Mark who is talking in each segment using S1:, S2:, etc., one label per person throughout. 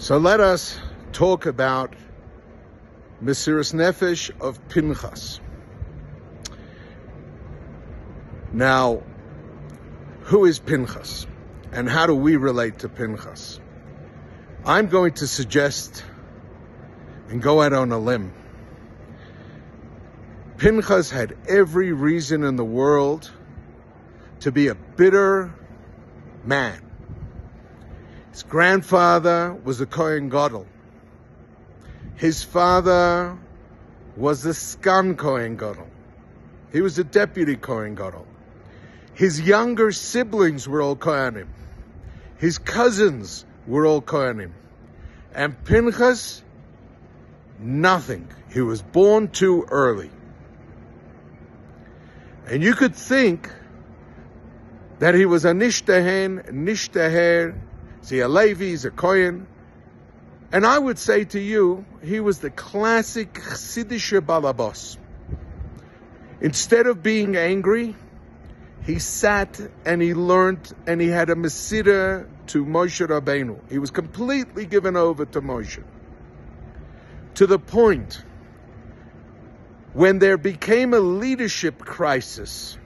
S1: So let us talk about Mesiris Nefesh of Pinchas. Now, who is Pinchas? And how do we relate to Pinchas? I'm going to suggest and go out on a limb. Pinchas had every reason in the world to be a bitter man. His grandfather was a Kohen Gadol. His father was a Sgan Kohen Gadol. He was a deputy Kohen Gadol. His younger siblings were all Kohanim. His cousins were all Kohanim. And Pinchas, nothing. He was born too early. And you could think that he was a nishtehen, nishtaher, see a Levi, he's a Kohen. And I would say to you, he was the classic Chassidish balabos. Instead of being angry, he sat and he learned and he had a mesida to Moshe Rabbeinu. He was completely given over to Moshe. To the point when there became a leadership crisis,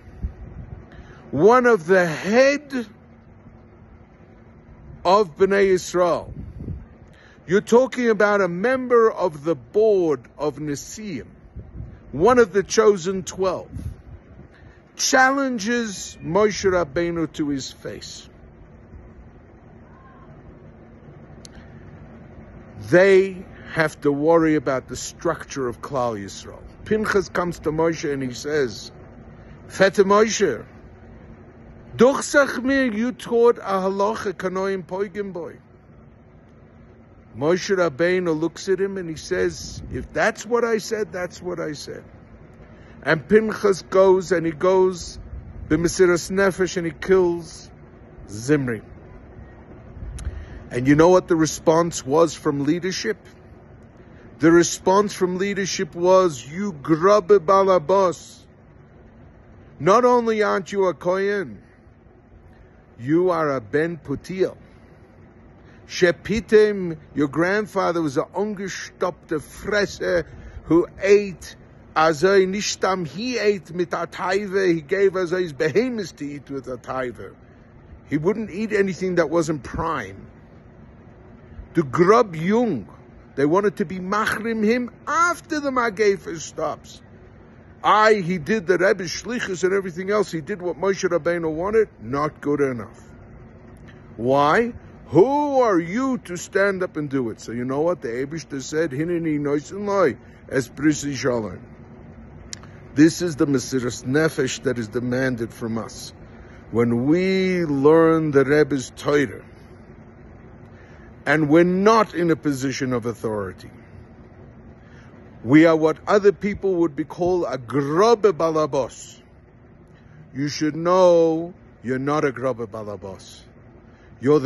S1: one of the head of Bnei Israel, you're talking about a member of the board of Nesiim, one of the chosen twelve, challenges Moshe Rabbeinu to his face. They have to worry about the structure of Klal Yisrael. Pinchas comes to Moshe and he says, Fete Moshe, doch sag mir, you taught a halacha kanoim poigim boy. Moshe Rabbeinu looks at him and he says, if that's what I said, that's what I said. And Pinchas goes and he goes the Mesiras Nefesh and he kills Zimri. And you know what the response was from leadership? The response from leadership was, you grubbe balabos. Not only aren't you a Kohen, you are a Ben Putiel. Shepitem, your grandfather was an ungestopte Fresse who ate Azay Nishtam, he ate mit Ataive, he gave his behemoths to eat with Ataive. He wouldn't eat anything that wasn't prime. The grub young, they wanted to be machrim him after the Magefa stops. I, he did the Rebbe Shlichus and everything else. He did what Moshe Rabbeinu wanted. Not good enough. Why? Who are you to stand up and do it? So you know what the Abishter said? Hineni noisenloi as brisi shalom. This is the Mesiras Nefesh that is demanded from us. When we learn the Rebbe's Torah, and we're not in a position of authority, we are what other people would be called a grobe balabos. You should know you're not a grobe balabos. You're the